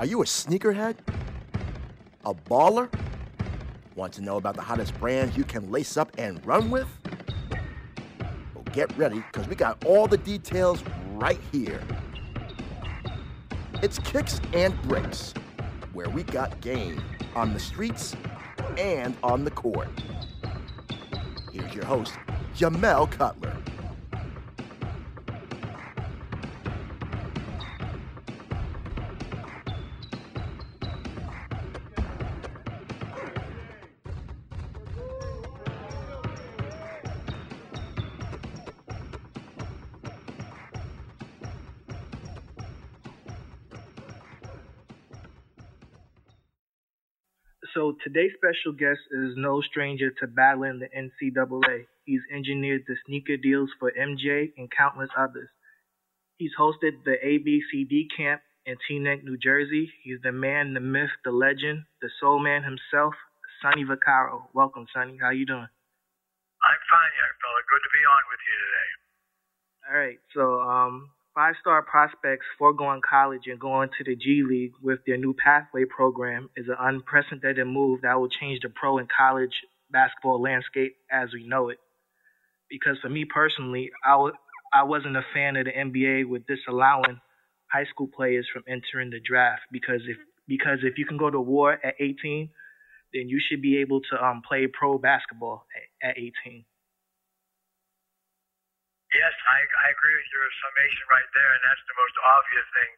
Are you a sneakerhead? A baller? Want to know about the hottest brands you can lace up and run with? Well, get ready because we got all the details right here. It's Kicks and Bricks, where we got game on the streets and on the court. Here's your host, Jamel Cutler. Today's special guest is no stranger to battling the NCAA. He's engineered the sneaker deals for MJ and countless others. He's hosted the ABCD camp in Teaneck, New Jersey. He's the man, the myth, the legend, the soul man himself, Sonny Vaccaro. Welcome, Sonny. How you doing? I'm fine, young fella. Good to be on with you today. All right. So, um, Five star prospects foregoing college and going to the G League with their new pathway program is an unprecedented move that will change the pro and college basketball landscape as we know it. Because for me personally, I w- I wasn't a fan of the NBA with disallowing high school players from entering the draft because if because if you can go to war at 18, then you should be able to um, play pro basketball at, at 18. Yes, I, I agree with your summation right there, and that's the most obvious thing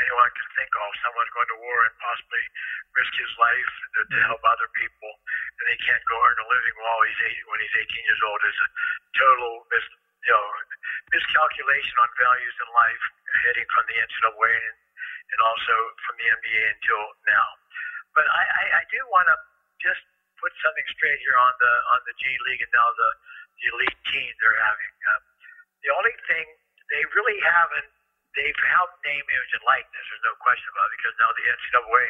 anyone can think of. Someone's going to war and possibly risk his life to, to help other people, and he can't go earn a living while he's eight, when he's 18 years old. Is a total mis, you know, miscalculation on values in life, heading from the NCAA and, and also from the NBA until now. But I, I, I do want to just put something straight here on the on the G League and now the, the elite team they're having. Um, the only thing they really haven't, they've helped name, image, and likeness. There's no question about it because now the NCAA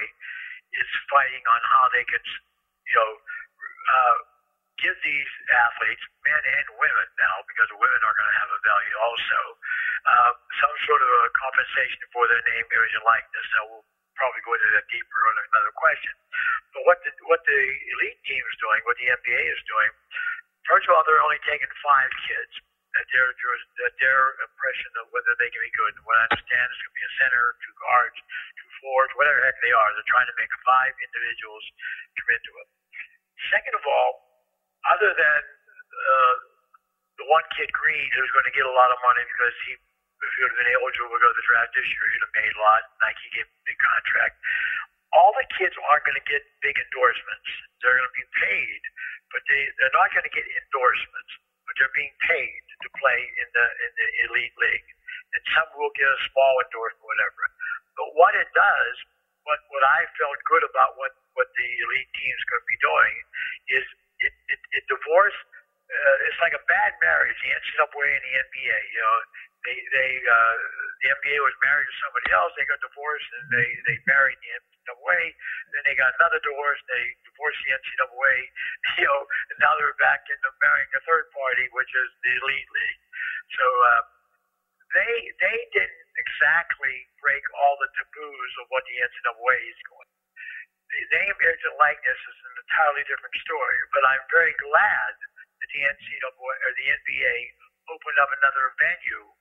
is fighting on how they can, you know, uh, give these athletes, men and women now, because women are going to have a value also, uh, some sort of a compensation for their name, image, and likeness. So we'll probably go into that deeper on another question. But what the what the elite team is doing, what the NBA is doing, first of all, they're only taking five kids at their at their impression of whether they can be good. And what I understand is going to be a center, two guards, two forwards, whatever the heck they are. They're trying to make five individuals come into it. Second of all, other than uh, the one kid Green, who's going to get a lot of money because he, if he would have been eligible to go to the draft this year, he'd have made a lot. Nike gave him a big contract. All the kids aren't going to get big endorsements. They're going to be paid, but they, they're not going to get endorsements they're being paid to play in the in the elite league, and some will get a small endorsement, whatever. But what it does, what what I felt good about what what the elite team is going to be doing, is it it, it divorce. Uh, it's like a bad marriage, the NCAA and the NBA. You know, they they uh, the NBA was married to somebody else. They got divorced, and they they married the NCAA. Then they got another divorce. They divorced the NCAA. You know, and now they're back into marrying a third party, which is the elite league. So uh, they they didn't exactly break all the taboos of what the NCAA is going. The name, image, and likeness is an entirely different story. But I'm very glad that the NCAA or the NBA opened up another venue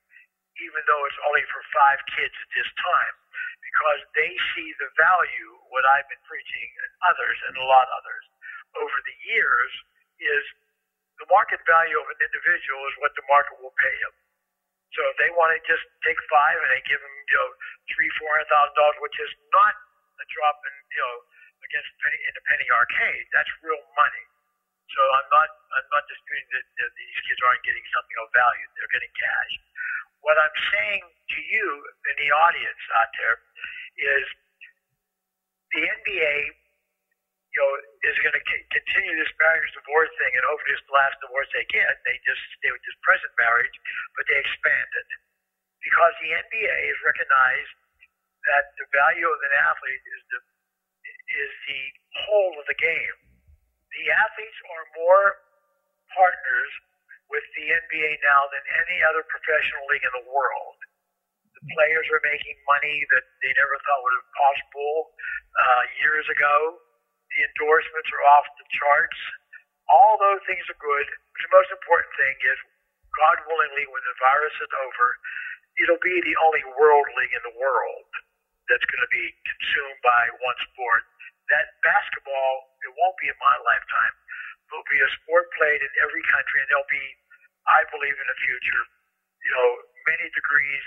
even though it's only for five kids at this time, because they see the value, what I've been preaching, and others, and a lot others, over the years, is the market value of an individual is what the market will pay him. So if they want to just take five and they give him, you know, three, four hundred thousand dollars, which is not a drop in, you know, against penny in the penny arcade, that's real money. So I'm not I'm not disputing that, that these kids aren't getting something of value; they're getting cash. What I'm saying to you in the audience out there is the NBA, you know, is going to continue this marriage divorce thing, and it's the last divorce they get. They just stay with this present marriage, but they expand it because the NBA has recognized that the value of an athlete is the is the whole of the game. The athletes are more partners with the NBA now than any other professional league in the world. The players are making money that they never thought would have possible uh, years ago. The endorsements are off the charts. All those things are good. But the most important thing is, God willingly, when the virus is over, it'll be the only world league in the world that's going to be consumed by one sport. That basketball, it won't be in my lifetime. It'll be a sport played in every country, and there'll be, I believe, in the future, you know, many degrees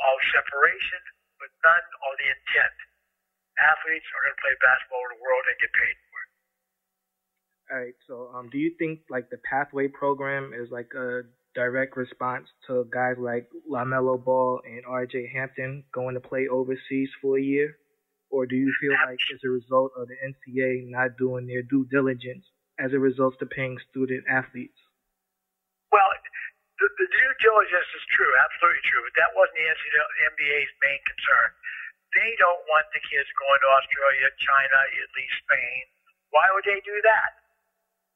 of separation, but none of the intent. Athletes are going to play basketball in the world and get paid for it. All right. So, um, do you think like the pathway program is like a direct response to guys like LaMelo Ball and R.J. Hampton going to play overseas for a year, or do you feel like it's a result of the NCAA not doing their due diligence as a result to paying student athletes? Well, the, the due diligence is true, absolutely true, but that wasn't the NBA's main concern. They don't want the kids going to Australia, China, Italy, Spain. Why would they do that?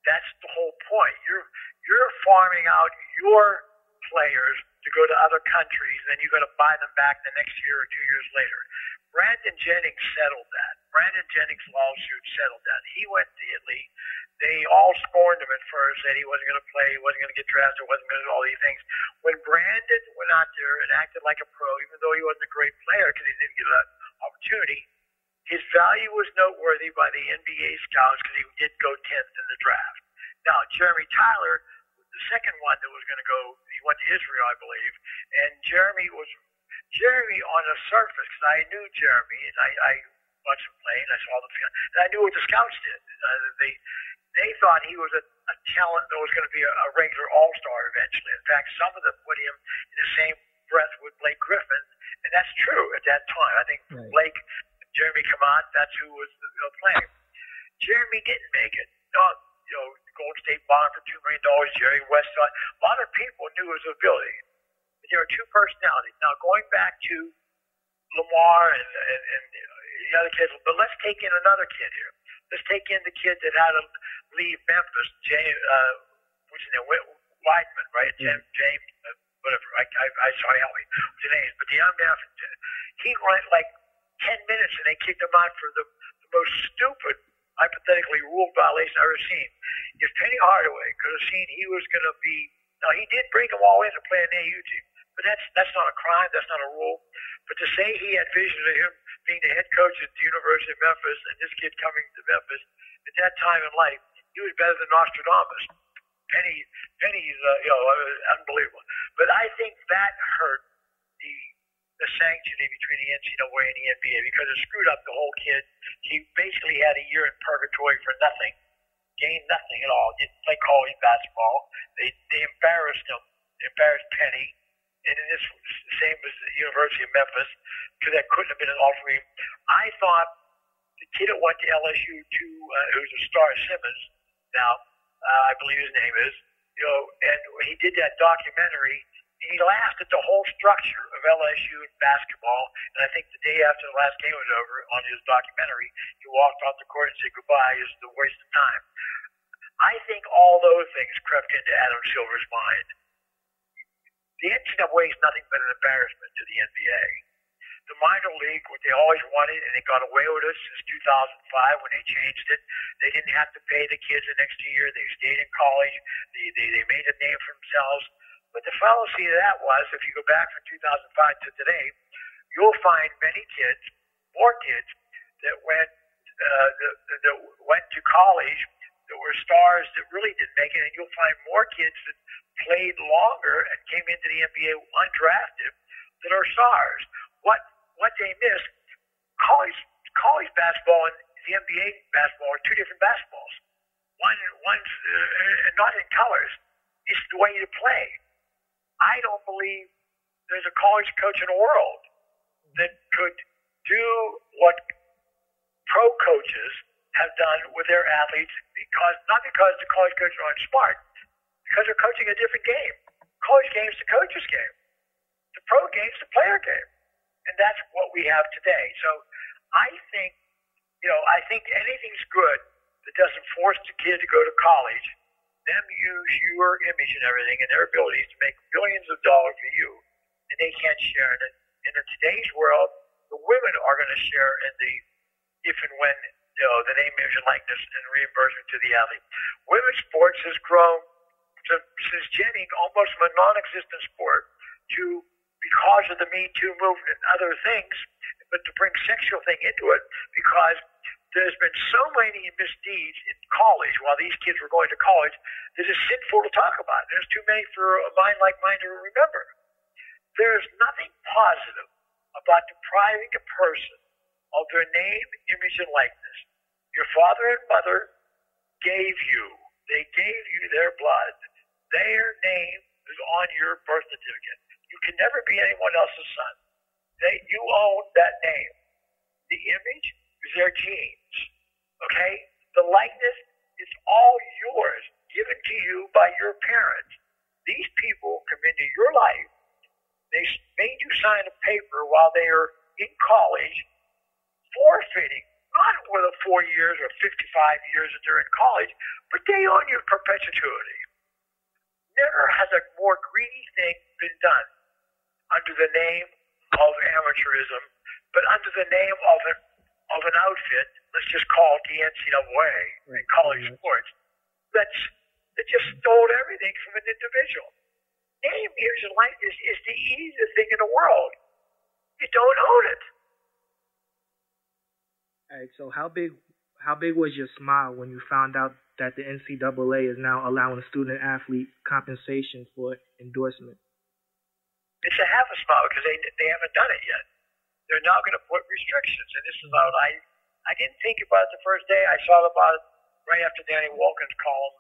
That's the whole point. You're you're farming out your players to go to other countries, then you're going to buy them back the next year or two years later. Brandon Jennings settled that. Brandon Jennings' lawsuit settled that. He went to Italy. They all scorned him at first, said he wasn't going to play, he wasn't going to get drafted, wasn't going to do all these things. When Brandon went out there and acted like a pro, even though he wasn't a great player because he didn't get that opportunity, his value was noteworthy by the NBA scouts because he did go 10th in the draft. Now, Jeremy Tyler, the second one that was going to go, he went to Israel, I believe, and Jeremy was Jeremy on the surface because I knew Jeremy and I, I watched him play and I saw the film and I knew what the scouts did. Uh, they they thought he was a, a talent that was going to be a, a regular All Star eventually. In fact, some of them put him in the same breath with Blake Griffin, and that's true at that time. I think right. Blake, Jeremy Kamat, that's who was you know, playing. Jeremy didn't make it. No, you know, Golden State bond for two million dollars. Jerry West, a lot of people knew his ability. But there are two personalities. Now going back to Lamar and, and, and the other kids, but let's take in another kid here. Let's take in the kid that had to leave Memphis, James, uh, what's his name, Wiseman, right? Mm-hmm. James, uh, whatever. I, I, I sorry, help me with the names, but the young man, he went like ten minutes and they kicked him out for the, the most stupid hypothetically rule violation I've ever seen. If Penny Hardaway could have seen he was going to be, now he did bring them all in to play an AU team, but that's that's not a crime, that's not a rule. But to say he had vision of him being the head coach at the University of Memphis and this kid coming to Memphis at that time in life, he was better than Nostradamus. Penny, Penny's, uh, you know, unbelievable. But I think that hurt the the sanctity between the NCAA and the NBA because it screwed up the whole kid. He basically had a year in purgatory for nothing, gained nothing at all. Didn't play college basketball. They they embarrassed him, they embarrassed Penny, and it is the same as the University of Memphis because that couldn't have been an offer. I thought the kid that went to LSU, to uh, who's a star Simmons, now uh, I believe his name is, you know, and he did that documentary he laughed at the whole structure of LSU in basketball. And I think the day after the last game was over, on his documentary, he walked off the court and said goodbye. Was a waste of time. I think all those things crept into Adam Silver's mind. The NCAA is nothing but an embarrassment to the NBA. The minor league, what they always wanted, and they got away with it since 2005 when they changed it. They didn't have to pay the kids the next year. They stayed in college. They, they, they made a name for themselves but the fallacy of that was, if you go back from 2005 to today, you'll find many kids, more kids, that went uh, that, that went to college that were stars that really didn't make it, and you'll find more kids that played longer and came into the NBA undrafted that are stars. What what they miss, college college basketball and the NBA basketball are two different basketballs. One one's uh, not in colors. It's the way you play. I don't believe there's a college coach in the world that could do what pro coaches have done with their athletes because not because the college coaches aren't smart, because they're coaching a different game. College game's the coach's game. The pro game's the player game. And that's what we have today. So I think, you know, I think anything's good that doesn't force the kid to go to college them use your image and everything and their abilities to make billions of dollars for you, and they can't share it. And in today's world, the women are going to share in the if and when you know, the name, image, and likeness and reimbursement to the athlete. Women's sports has grown to, Jenny almost from a non-existent sport to because of the Me Too movement and other things, but to bring sexual thing into it because there's been so many misdeeds in college while these kids were going to college that is sinful to talk about. There's too many for a mind like mine to remember. There's nothing positive about depriving a person of their name, image, and likeness. Your father and mother gave you, they gave you their blood. Their name is on your birth certificate. You can never be anyone else's son. They, you own that name. The image is their genes. Okay? The likeness is all yours, given to you by your parents. These people come into your life. They made you sign a paper while they are in college, forfeiting not for the four years or 55 years that they're in college, but they own your perpetuity. Never has a more greedy thing been done under the name of amateurism, but under the name of an of an outfit, let's just call it the NCAA, right. college mm-hmm. sports, that's that just stole everything from an individual. Name, image, and likeness is the easiest thing in the world. You don't own it. All right. So how big how big was your smile when you found out that the NCAA is now allowing student athlete compensation for endorsement? It's a half a smile because they they haven't done it yet. They're now going to put restrictions, and this is out. I I didn't think about it the first day. I saw about it right after Danny Wolken's column,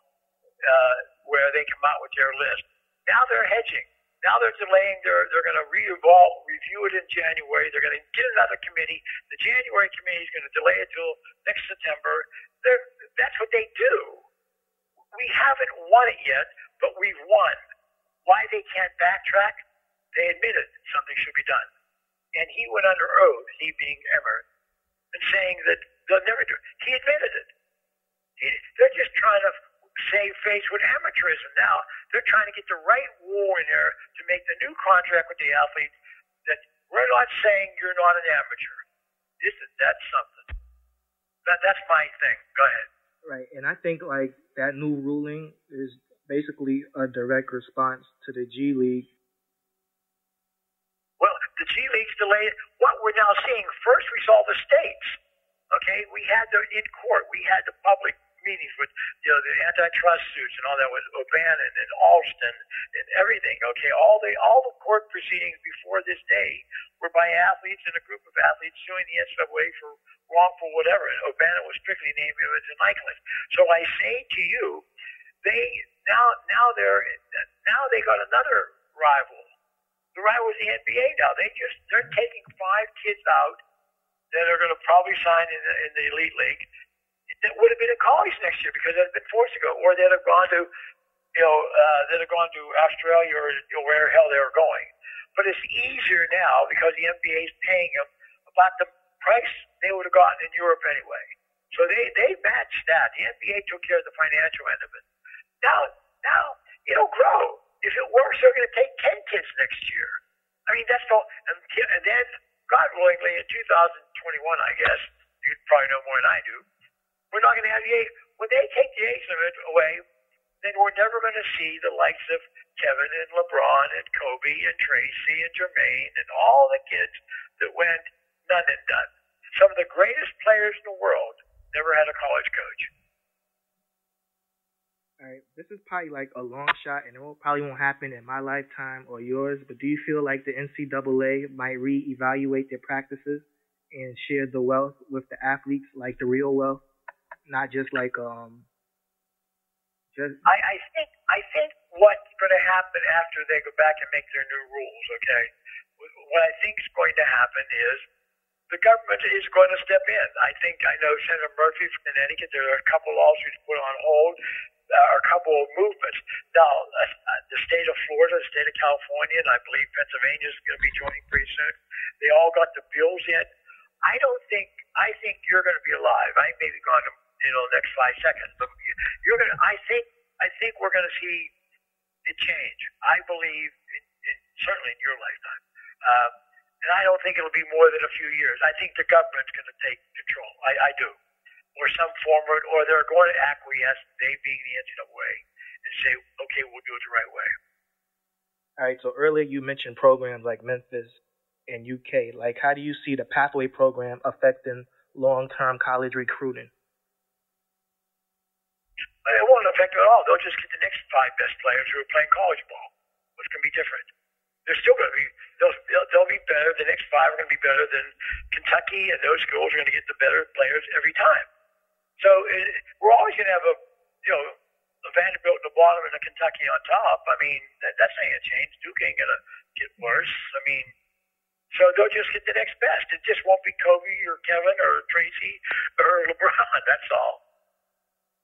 uh, where they come out with their list. Now they're hedging. Now they're delaying. They're they're going to re-evolve, review it in January. They're going to get another committee. The January committee is going to delay it till next September. They're, that's what they do. We haven't won it yet, but we've won. Why they can't backtrack? They admitted something should be done, and he went under oath, he being Emmert, and saying that they'll never do it. He admitted it. He, they're just trying to save face with amateurism now. They're trying to get the right war in there to make the new contract with the athletes that we're not saying you're not an amateur. This is that's something. That that's my thing. Go ahead. Right, and I think like that new ruling is basically a direct response to the G League. Well, the G League's delayed. What we're now seeing first, we saw the states. Okay, we had the in court, we had the public meetings with you know the antitrust suits and all that with O'Bannon and Alston and everything. Okay, all the all the court proceedings before this day were by athletes and a group of athletes suing the NCAA for wrongful whatever. And O'Bannon was strictly named as an Nyquist. So I say to you, they now now they're now they got another rival. The rival is the NBA now. They just they're taking five kids out that are going to probably sign in the, in the elite league that would have been in college next year because they'd been forced to go, or they'd have gone to, you know, uh, they'd have gone to Australia or you know, where the hell they were going. But it's easier now because the NBA is paying them about the price they would have gotten in Europe anyway. So they they matched that. The NBA took care of the financial end of it. Now now it'll grow. If it works, they're going to take ten kids next year. I mean that's all. And, and then God willingly in 2021, I guess you probably know more than I do we're not going to have the age. When they take the limit away, then we're never going to see the likes of Kevin and LeBron and Kobe and Tracy and Jermaine and all the kids that went none and done. Some of the greatest players in the world never had a college coach. All right, this is probably like a long shot, and it will, probably won't happen in my lifetime or yours. But do you feel like the NCAA might reevaluate their practices and share the wealth with the athletes, like the real wealth? Not just like um. Just I, I think I think what's going to happen after they go back and make their new rules, okay? What I think is going to happen is the government is going to step in. I think I know Senator Murphy from Connecticut. There are a couple lawsuits put on hold, uh, a couple of movements. Now, uh, uh, the state of Florida, the state of California, and I believe Pennsylvania is going to be joining pretty soon. They all got the bills in. I don't think. I think you're going to be alive. I may be gone you know, next five seconds. But you're gonna. I think. I think we're gonna see it change. I believe, in, in, certainly in your lifetime. Uh, and I don't think it'll be more than a few years. I think the government's to take control. I, I do, or some form of, or they're going to acquiesce, they being the NCAA, and say, okay, we'll do it the right way. All right. So earlier you mentioned programs like Memphis and UK. Like, how do you see the pathway program affecting long-term college recruiting? It won't affect it at all. They'll just get the next five best players who are playing college ball, which can be different. They're still going to be they'll, they'll they'll be better. The next five are going to be better than Kentucky, and those schools are going to get the better players every time. So it, we're always going to have a you know a Vanderbilt in the bottom and a Kentucky on top. I mean that, that's not going to change. Duke ain't going to get worse. I mean. So they'll just get the next best. It just won't be Kobe or Kevin or Tracy or LeBron. That's all.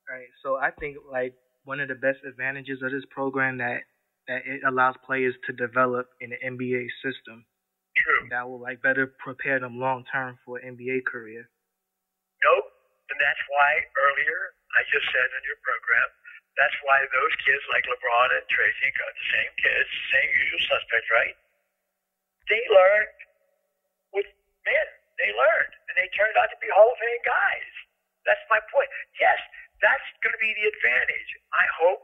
Right. So I think like one of the best advantages of this program that that it allows players to develop in the NBA system. True. That will like better prepare them long term for an NBA career. Nope. And that's why earlier I just said in your program, that's why those kids like LeBron and Tracy got the same kids, same usual suspects, right? They learned with men. They learned, and they turned out to be Hall of Fame guys. That's my point. Yes, that's going to be the advantage. I hope.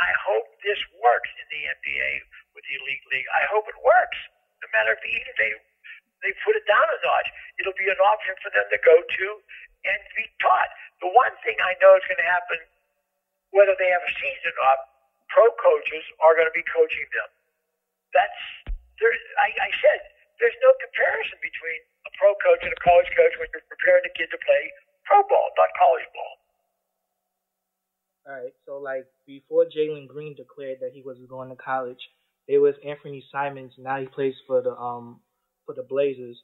I hope this works in the NBA with the elite league. I hope it works. No matter if even they they put it down a notch, it'll be an option for them to go to and be taught. The one thing I know is going to happen, whether they have a season or not, pro coaches are going to be coaching them. That's there. I, I said there's no comparison between a pro coach and a college coach when you're preparing a kid to play pro ball, not college ball. All right. So like before Jalen Green declared that he was going to college, there was Anfernee Simons. Now he plays for the um for the Blazers,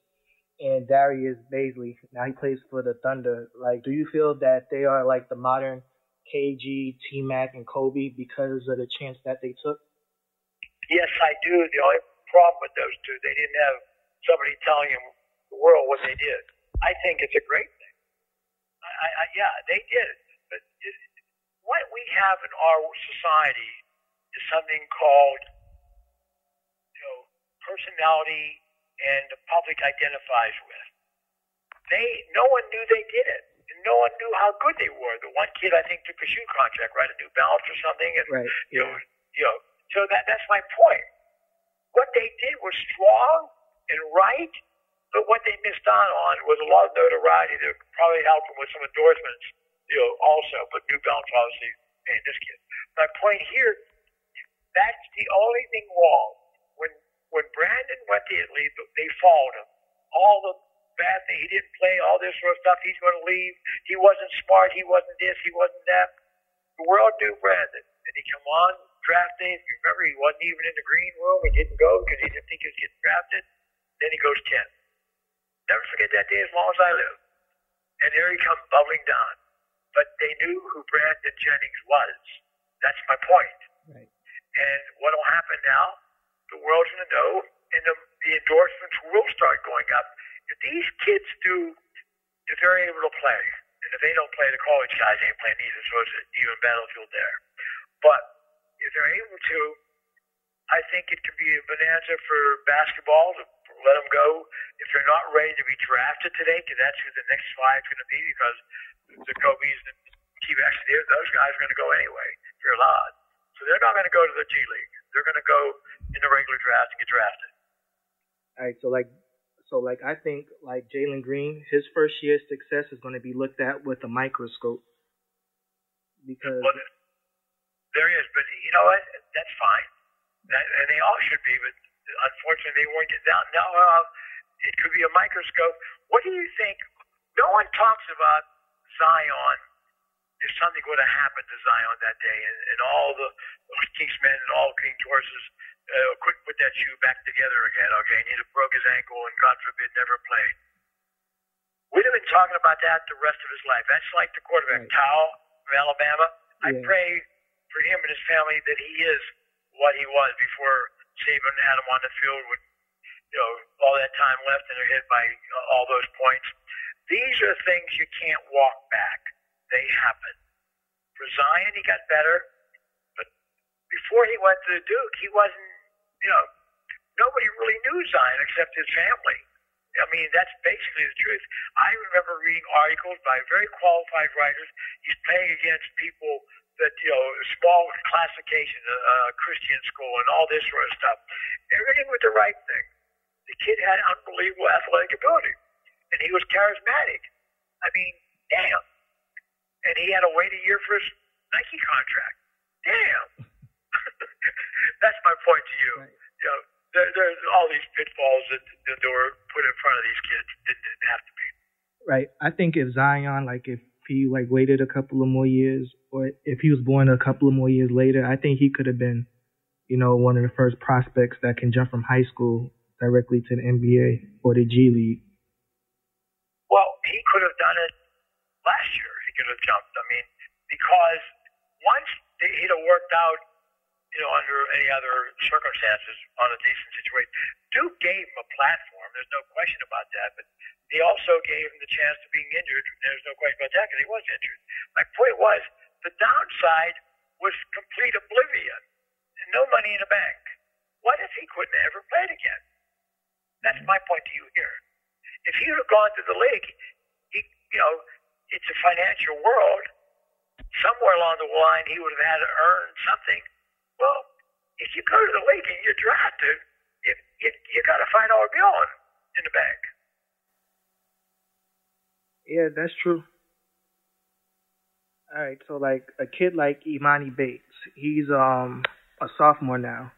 and Darius Bazley. Now he plays for the Thunder. Like, do you feel that they are like the modern KG, T Mac, and Kobe because of the chance that they took? Yes, I do. The only problem with those two, they didn't have somebody telling them the world what they did. I think it's a great thing. I, I, yeah, they did. What we have in our society is something called, you know, personality and the public identifies with. They, no one knew they did it. And no one knew how good they were. The one kid, I think, took a shoe contract, right? A New Balance or something. And, Right. you know, you know, so that that's my point. What they did was strong and right, but what they missed out on was a lot of notoriety that probably helped them with some endorsements, you know, also. But New Balance obviously paying this kid. My point here, that's the only thing wrong. When when Brandon went to Italy, they followed him. All the bad thing, he didn't play, all this sort of stuff. He's going to leave. He wasn't smart. He wasn't this. He wasn't that. The world knew Brandon, and he come on draft day. If you remember, he wasn't even in the green room. He didn't go because he didn't think he was getting drafted. Then he goes 10. Never forget that day as long as I live. And there he comes bubbling down. But they knew who Brandon Jennings was. That's my point. Right. And what will happen now? The world's going to know, and the, the endorsements will start going up. If these kids do, if they're able to play, and if they don't play, the college guys ain't playing either, so it's an even battlefield there. But if they're able to, I think it could be a bonanza for basketball to let them go. If they're not ready to be drafted today, because that's who the next five is going to be, because the Kobe's and T-Macs, those guys are going to go anyway you're allowed. So they're not going to go to the G League. They're going to go in the regular draft and get drafted. All right. So like, so like, I think like Jalen Green, his first year's success is going to be looked at with a microscope because Well, there is, but you know what? That's fine. That, and they all should be, but unfortunately they weren't. Now, now uh, it could be a microscope. What do you think? No one talks about Zion. If something would have happened to Zion that day, and, and all the King's men and all King's horses uh, quick put that shoe back together again. Okay, and he'd have broke his ankle, and God forbid, never played. We'd have been talking about that the rest of his life. That's like the quarterback, Right. Tua from Alabama. I pray for him and his family that he is what he was before Saban had him on the field with you know all that time left and they're hit by uh, all those points. These are things you can't walk back. They happen. For Zion, he got better, but before he went to the Duke, he wasn't. You know, nobody really knew Zion except his family. I mean, that's basically the truth. I remember reading articles by very qualified writers. He's playing against people that, you know, small classification, uh, Christian school, and all this sort of stuff. Everything was the right thing. The kid had unbelievable athletic ability, and he was charismatic. I mean, damn. And he had to wait a year for his Nike contract. Damn. that's my point to you. Right. You know, there, there's all these pitfalls that, that were put in front of these kids didn't, didn't have to be. Right. I think if Zion, like if he like waited a couple of more years, or if he was born a couple of more years later, I think he could have been, you know, one of the first prospects that can jump from high school directly to the NBA or the G League. Could have done it last year. He could have jumped. I mean, because once he'd have worked out you know, under any other circumstances on a decent situation. Duke gave him a platform. There's no question about that. But he also gave him the chance to being injured. There's no question about that because he was injured. My point was the downside was complete oblivion and no money in the bank. What if he couldn't ever play it again? That's mm-hmm. my point to you here. If he would have gone to the league, you know, it's a financial world. Somewhere along the line, he would have had to earn something well, if you go to the league and you're drafted, you, you, you got to find all going in the bank. Yeah, that's true. All right, so like a kid like Emoni Bates, he's um a sophomore now.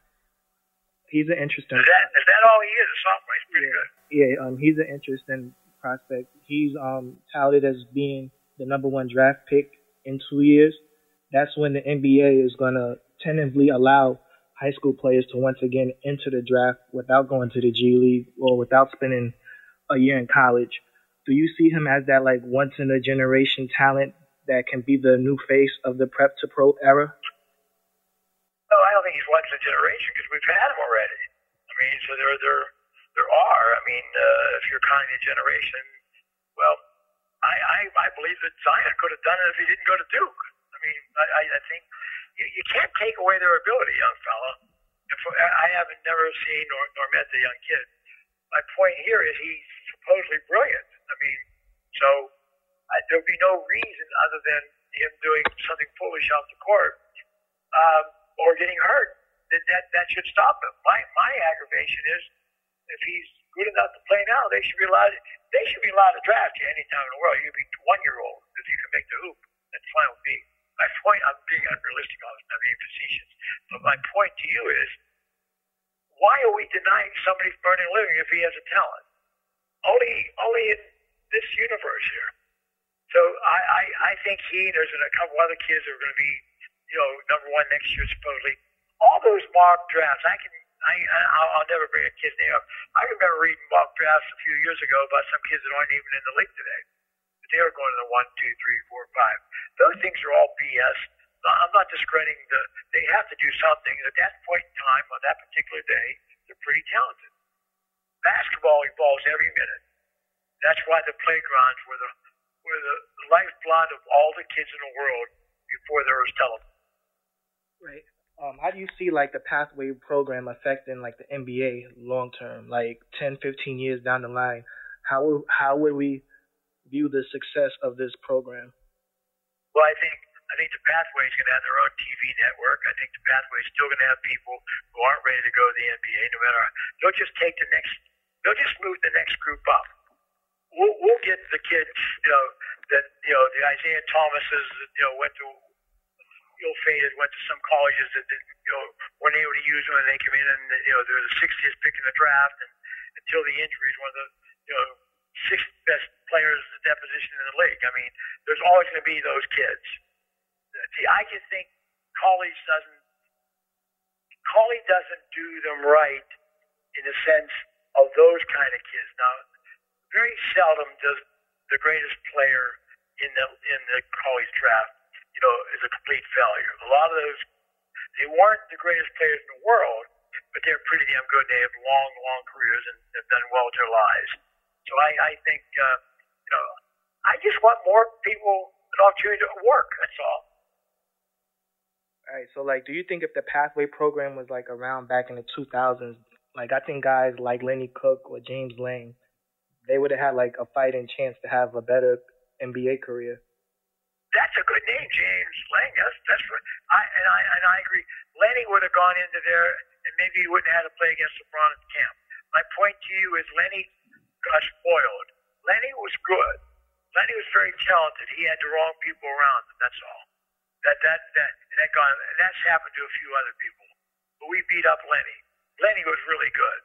He's an interesting. Is that is that all he is? A sophomore. He's pretty yeah. good. Yeah, um, he's an interesting prospect. He's um touted as being the number one draft pick in two years. That's when the NBA is gonna tentatively allow high school players to once again enter the draft without going to the G League or without spending a year in college. Do you see him as that like once in a generation talent that can be the new face of the prep to pro era? No, I don't think he's once in a generation because we've had him already. I mean, so there there there are. I mean, uh, if you're counting a generation, well, I, I I believe that Zion could have done it if he didn't go to Duke. I mean, I I think you, you can't take away their ability, young fella. If, I haven't never seen nor, nor met the young kid. My point here is he's supposedly brilliant. I mean, so I, there'd be no reason other than him doing something foolish off the court um, or getting hurt that, that that should stop him. My my aggravation is if he's good enough to play now, they should be allowed. They should be allowed to draft you any time in the world. You'd be one year old if you can make the hoop. That's fine with me my point, I'm being unrealistic I'm being facetious. But my point to you is, why are we denying somebody burning a living if he has a talent? Only, only in this universe here. So I, I, I think he, there's a couple other kids that are going to be, you know, number one next year supposedly. All those mock drafts, I can, I, I'll, I'll never bring a kid's name up. I remember reading mock drafts a few years ago about some kids that aren't even in the league today But they are going to the one, two, three, four, five. Those things are all BS. I'm not discrediting the. They have to do something. At that point in time, on that particular day, they're pretty talented. Basketball evolves every minute. That's why the playgrounds were the were the lifeblood of all the kids in the world before there was television. Right. Um, how do you see like the pathway program affecting like the NBA long term, like 10, 15 years down the line? How how would we view the success of this program? Well, I think I think the Pathway is going to have their own TV network. I think the Pathway is still going to have people who aren't ready to go to the NBA. No matter they'll just take the next, they'll just move the next group up. We'll, we'll get the kids, you know, that you know the Isaiah Thomases, you know, went to ill fated, went to some colleges that, that you know weren't able to use them, and they come in and you know they're the 60th pick in the draft, and until the injuries, one of the you know sixth best players at that position in the league. I mean, there's always going to be those kids. See, I just think college doesn't college doesn't do them right in the sense of those kind of kids. Now, very seldom does the greatest player in the in the college draft, you know, is a complete failure. A lot of those they weren't the greatest players in the world, but they're pretty damn good. They have long, long careers and have done well with their lives. So I, I think, uh, you know, I just want more people an opportunity to work. That's all. All right. So, like, do you think if the pathway program was like around back in the 2000s, Like I think guys like Lenny Cook or James Lang, they would have had like a fighting chance to have a better NBA career. That's a good name, James Lang. That's that's I and I and I agree. Lenny would have gone into there and maybe he wouldn't have had to play against LeBron at the camp. My point to you is Lenny got spoiled. Lenny was good. Lenny was very talented. He had the wrong people around him. That's all. That that that and that got and that's happened to a few other people. But we beat up Lenny. Lenny was really good.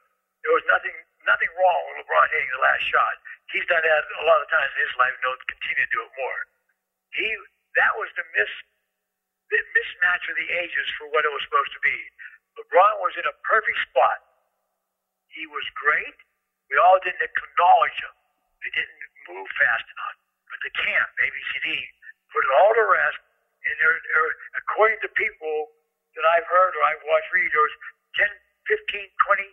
There was nothing nothing wrong with LeBron hitting the last shot. He's done that a lot of times in his life and he'll continue to do it more. He that was the miss the mismatch of the ages for what it was supposed to be. LeBron was in a perfect spot. He was great. We all didn't acknowledge him. They didn't move fast enough. But the camp, ABCD, put it all to rest. And there, there, according to people that I've heard or I've watched read, there was 10, 15, 20,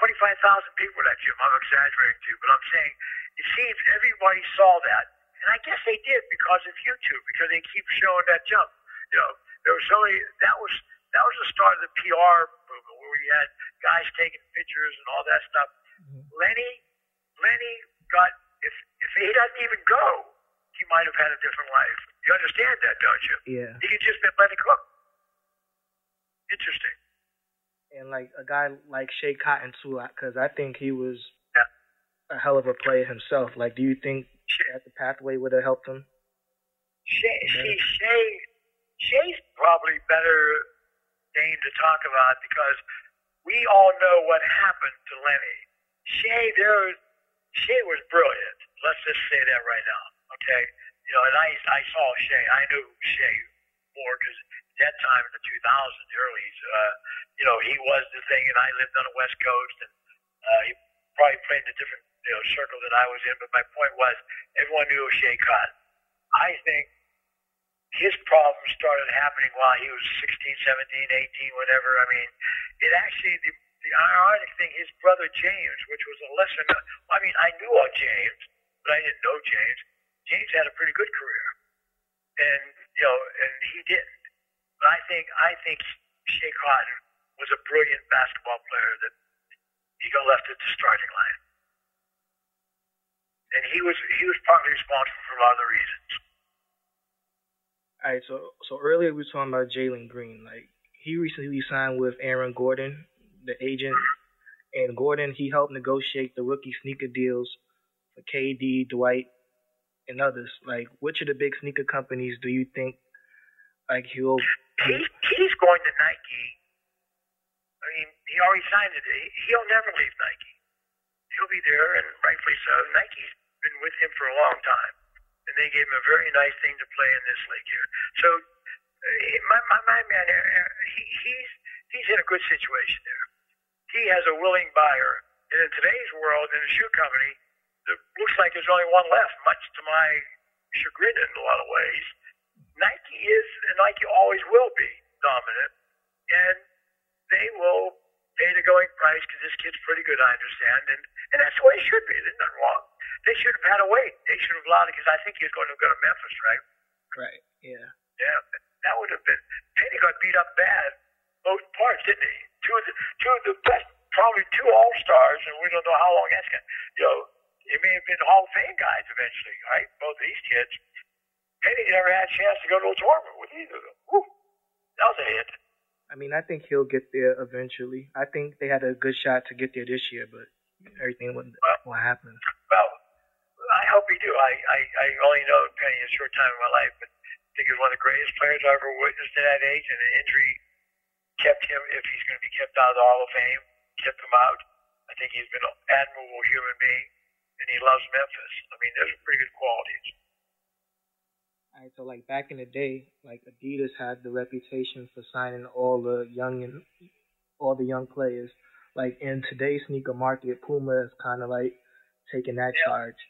25,000 people at that gym. I'm exaggerating too, but I'm saying it seems everybody saw that. And I guess they did because of YouTube, because they keep showing that jump. You know, there was so many, that was, that was the start of the PR movement where we had guys taking pictures and all that stuff. Mm-hmm. Lenny, Lenny got, if, if he doesn't even go, he might have had a different life. You understand that, don't you? Yeah. He could just been Lenny Cook. Interesting. And like a guy like Schea Cotton too, because I think he was yeah. a hell of a player himself. Like, do you think Schea, that the pathway would have helped him? Schea, see, Schea, Schea's probably better name to talk about because we all know what happened to Lenny. Schea, there, Schea was brilliant. Let's just say that right now, okay? You know, and I, I saw Schea. I knew Schea more because that time in the 2000s, early, uh, you know, he was the thing, and I lived on the West Coast, and uh, he probably played in a different you know circle that I was in. But my point was, everyone knew Schea Cotton. I think his problems started happening while he was 16, 17, 18, whatever. I mean, it actually the the ironic thing, his brother James, which was a lesser. I mean, I knew of James, but I didn't know James. James had a pretty good career, and you know, and he didn't. But I think I think Schea Cotton was a brilliant basketball player that he got left at the starting line, and he was he was partly responsible for a lot of the reasons. All right, so so earlier we were talking about Jalen Green. Like he recently signed with Aaron Goodwin, the agent, and Goodwin he helped negotiate the rookie sneaker deals for KD, Dwight, and others. Like, which of the big sneaker companies do you think like he'll he, he's going to Nike. I mean, he already signed it. He'll never leave Nike. He'll be there, and rightfully so. Nike's been with him for a long time, and they gave him a very nice thing to play in this league here. So, uh, my my, my man, uh, uh, he, he's he's in a good situation there. He has a willing buyer, and in today's world, in a shoe company, it looks like there's only one left, much to my chagrin in a lot of ways. Nike is, and Nike always will be, dominant, and they will pay the going price because this kid's pretty good, I understand, and and that's the way it should be. There's nothing wrong. They should have had a wait. They should have allowed it because I think he was going to go to Memphis, right? Right. Yeah. Yeah. That would have been. Penny got beat up bad, both parts, didn't he? Two of the two of the best, probably two All Stars, and we don't know how long that's going. You know, it may have been Hall of Fame guys eventually, right? Both of these kids. Penny never had a chance to go to a tournament with either of them. Woo, that was a hit. I mean, I think he'll get there eventually. I think they had a good shot to get there this year, but everything will, well, will happen. I do. I, I, I only know Penny a short time in my life, but I think he's one of the greatest players I ever witnessed at that age, and an injury kept him, if he's going to be kept out of the Hall of Fame, kept him out. I think he's been an admirable human being, and he loves Memphis. I mean, there's pretty good qualities. All right, so like back in the day, like Adidas had the reputation for signing all the young and all the young players. Like in today's sneaker market, Puma is kind of like taking that yeah. charge.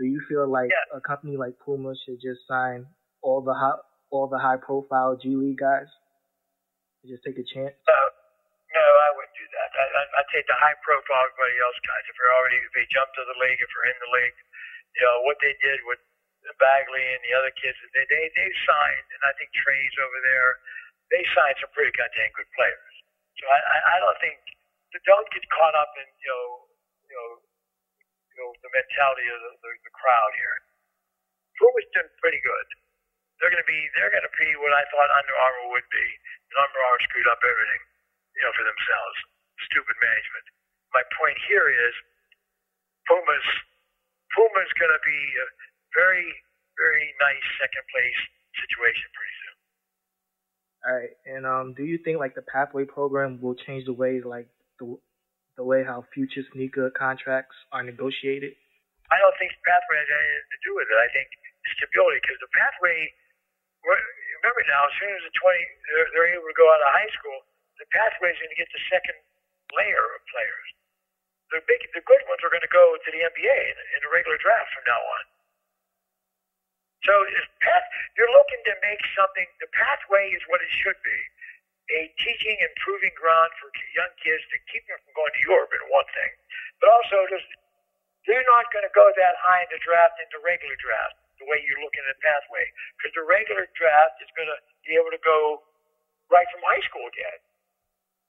Do you feel like yeah. a company like Puma should just sign all the high, all the high profile G League guys? Just take a chance. No, no, I wouldn't do that. I, I, I'd take the high profile everybody else guys. If they're already if they jumped to the league, if they're in the league, you know what they did with Bagley and the other kids, they they they signed, and I think Trey's over there. They signed some pretty goddamn good players. So I I, I don't think don't get caught up in you know you know you know the mentality of the, the, the crowd here. Puma's doing pretty good. They're going to be they're going to be what I thought Under Armour would be. And Under Armour screwed up everything, you know, for themselves. Stupid management. My point here is Puma's Puma's going to be a very very nice second place situation pretty soon. All right, and um, do you think like the pathway program will change the way like the the way how future sneaker contracts are negotiated? I don't think pathway has anything to do with it. I think stability because the pathway. Remember now, as soon as the twenty they're, they're able to go out of high school, the pathway is going to get the second layer of players. The big, the good ones are going to go to the NBA in, in a regular draft from now on. So path, you're looking to make something. The pathway is what it should be: a teaching and proving ground for young kids to keep them from going to Europe. In one thing, but also just they're not going to go that high in the draft into regular draft the way you're looking at pathway because the regular draft is going to be able to go right from high school again.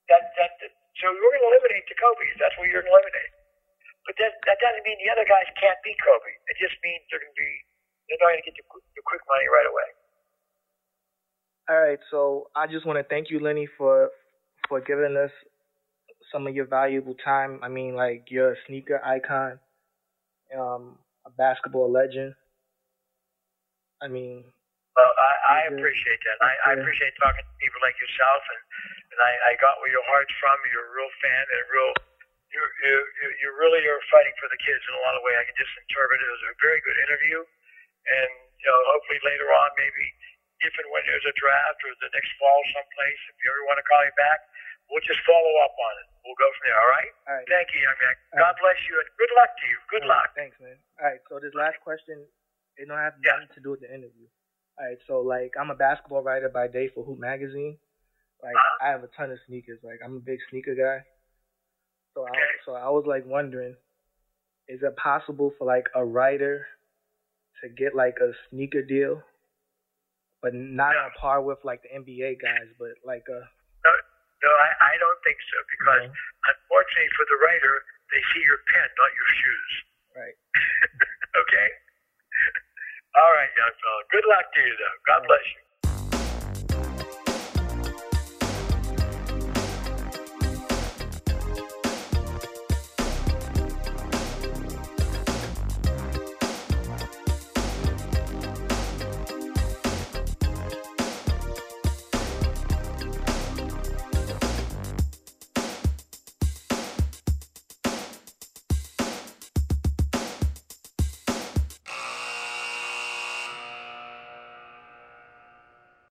That that, that so you're going to eliminate the Kobe's. That's what you're going to eliminate. But that that doesn't mean the other guys can't be Kobe. It just means they're going to be they're not going to get the, the quick money right away. All right, so I just want to thank you, Lenny, for for giving us some of your valuable time. I mean, like you're a sneaker icon, um, a basketball legend. I mean, well, I, I appreciate that. I, I appreciate talking to people like yourself, and and I, I got where your heart's from. You're a real fan and a real. You you you really are fighting for the kids in a lot of ways. I can just interpret it as a very good interview and you know, hopefully later on, maybe if and when there's a draft or the next fall someplace, if you ever want to call me back, we'll just follow up on it. We'll go from there. All right. All right. Thank you, young man. God right. bless you, and good luck to you. Good all luck. Right, thanks, man. All right. So this last question, it don't have nothing yeah. to do with the interview. All right. So like, I'm a basketball writer by day for Hoop Magazine. Like, uh-huh. I have a ton of sneakers. Like, I'm a big sneaker guy. So okay. I, so I was like wondering, is it possible for like a writer to get like a sneaker deal, but not on par with like the NBA guys, but like uh. No, no, I, I don't think so because no. unfortunately for the writer, they see your pen, not your shoes. Right. okay. All right, young fellow. Good luck to you, though. God bless you.